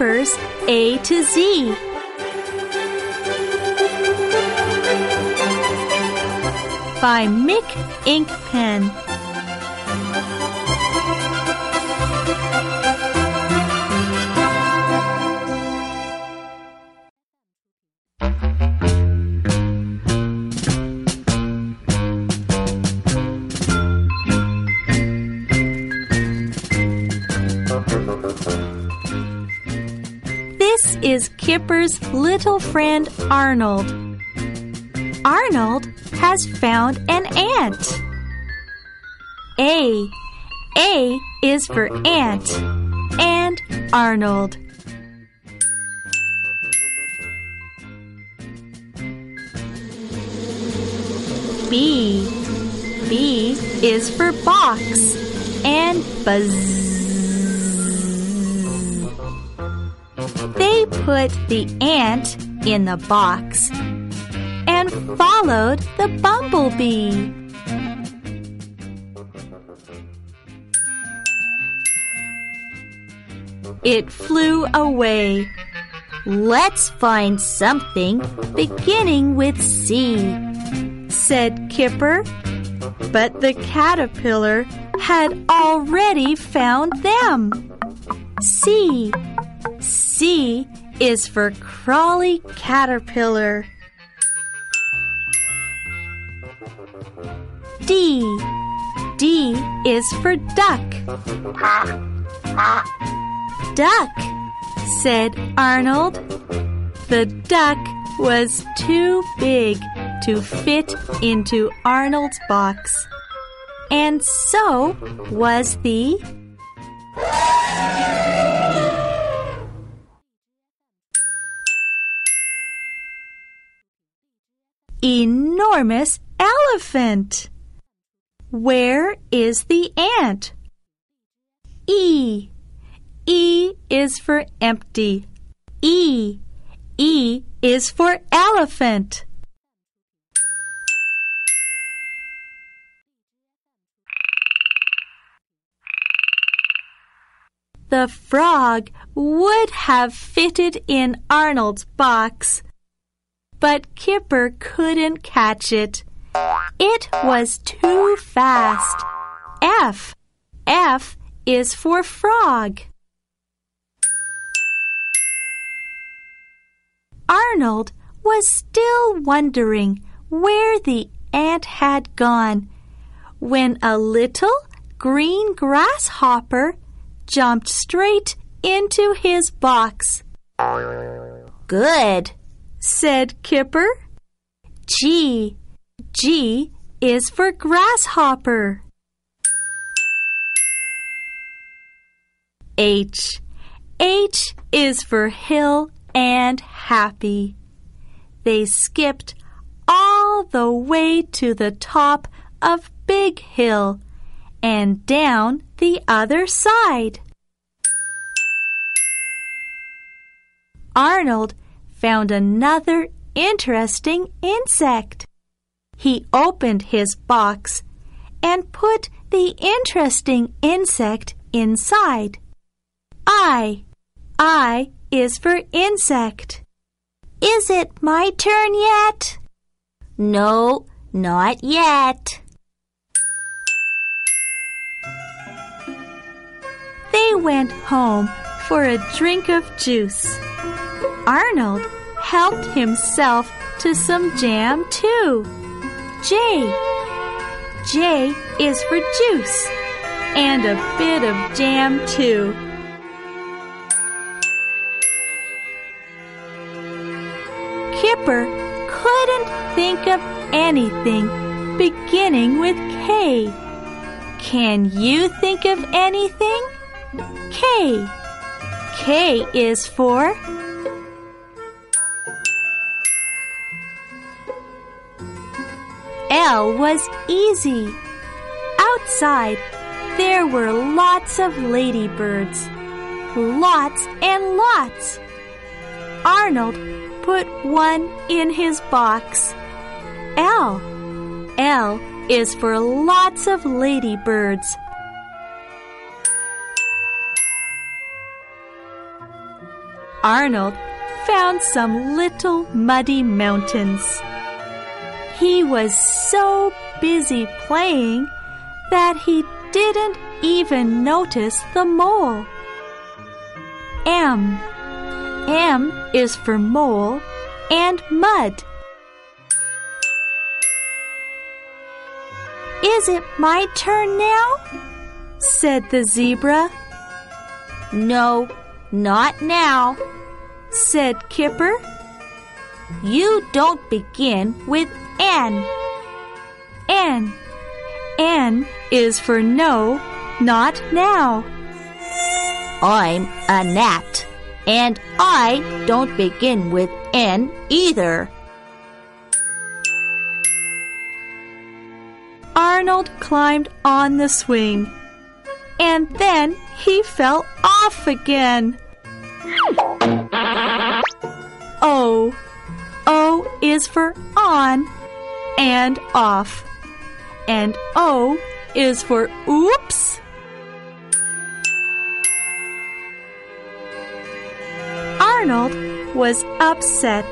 Kipper's A to Z. By Mick Inkpen. Is Kipper's little friend Arnold. Arnold has found an ant. A. A is for ant and Arnold. B. B is for box and buzz. Put the ant in the box and followed the bumblebee. It flew away. Let's find something beginning with C, said Kipper. But the caterpillar had already found them. C. C is for crawly caterpillar. D. D is for duck. Duck, said Arnold. The duck was too big to fit into Arnold's box. And so was the enormous elephant. Where is the ant? E. E is for empty. E. E is for elephant. The frog would have fitted in Arnold's box, but Kipper couldn't catch it. It was too fast. F. F is for frog. Arnold was still wondering where the ant had gone when a little green grasshopper jumped straight into his box. Good, said Kipper. G. G is for grasshopper. H. H is for hill and happy. They skipped all the way to the top of Big Hill and down the other side. Arnold found another interesting insect. He opened his box and put the interesting insect inside. I. I is for insect. Is it my turn yet? No, not yet. They went home for a drink of juice. Arnold helped himself to some jam too. J. J is for juice and a bit of jam too. Kipper couldn't think of anything beginning with K. Can you think of anything? K. K is for L was easy. Outside, there were lots of ladybirds. Lots and lots. Arnold put one in his box. L. L is for lots of ladybirds. Arnold found some little muddy mountains. He was so busy playing that he didn't even notice the mole. M. M is for mole and mud. Is it my turn now? said the zebra. No, not now, said Kipper. You don't begin with N. N. N is for no, not now. I'm a gnat, and I don't begin with N either. Arnold climbed on the swing, and then he fell off again. O. O is for on and off. And O is for oops. Arnold was upset.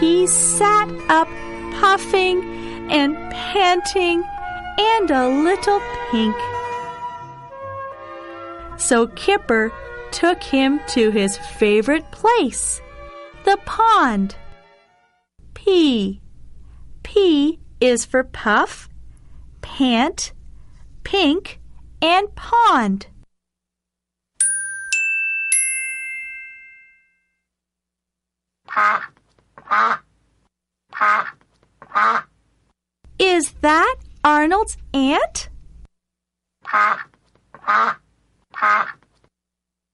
He sat up puffing and panting and a little pink. So Kipper took him to his favorite place, the pond. P. P is for puff, pant, pink, and pond. Is that Arnold's aunt?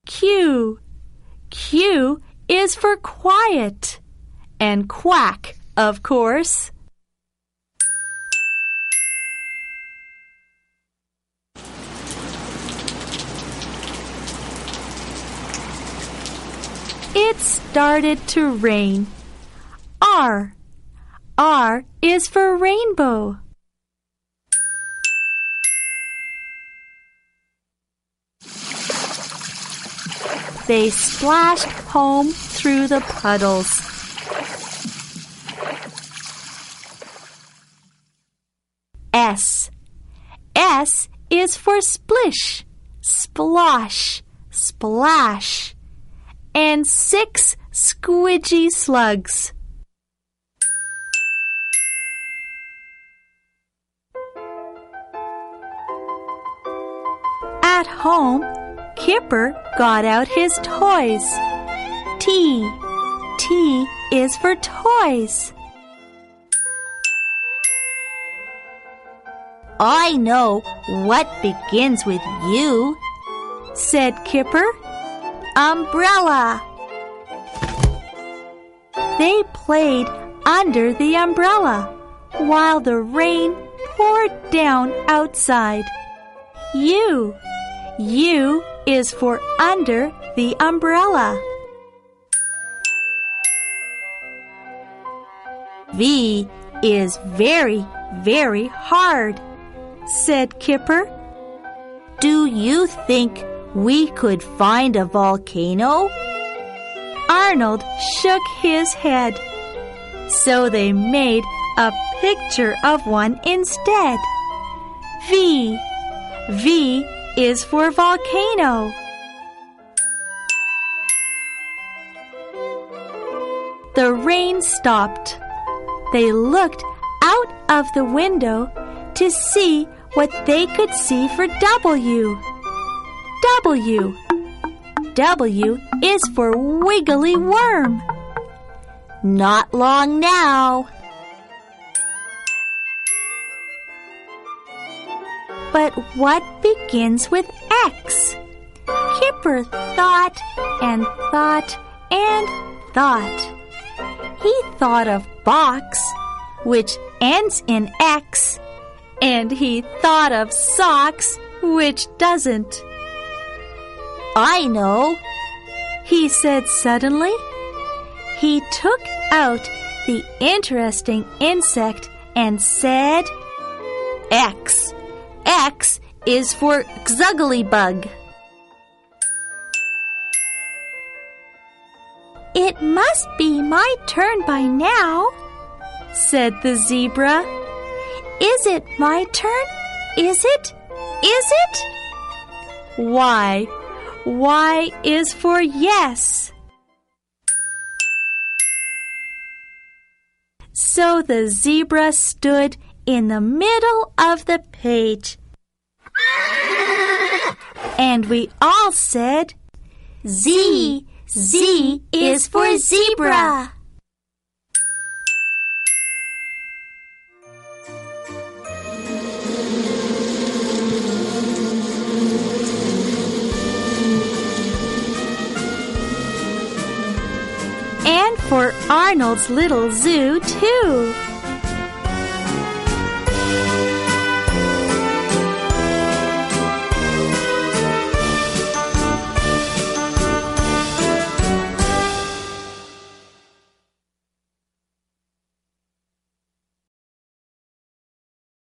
Q. Q is for quiet. And quack, of course. It started to rain. R. R is for rainbow. They splashed home through the puddles. S. S is for splish, splosh, splash, and six squidgy slugs. At home, Kipper got out his toys. T. T is for toys. I know what begins with U, said Kipper. Umbrella. They played under the umbrella while the rain poured down outside. U. U is for under the umbrella. V is very, very hard, said Kipper. Do you think we could find a volcano? Arnold shook his head. So they made a picture of one instead. V. V is for volcano. The rain stopped. They looked out of the window to see what they could see for W. W. W is for wiggly worm. Not long now. But what begins with X? Kipper thought and thought and thought. He thought of box, which ends in X, and he thought of socks, which doesn't. I know, he said suddenly. He took out the interesting insect and said, X. X is for Xuggly Bug. It must be my turn by now, said the zebra. Is it my turn? Is it? Is it? Y. Y is for yes. So the zebra stood in the middle of the page. And we all said, Z. Z is for zebra. And for Arnold's little zoo, too.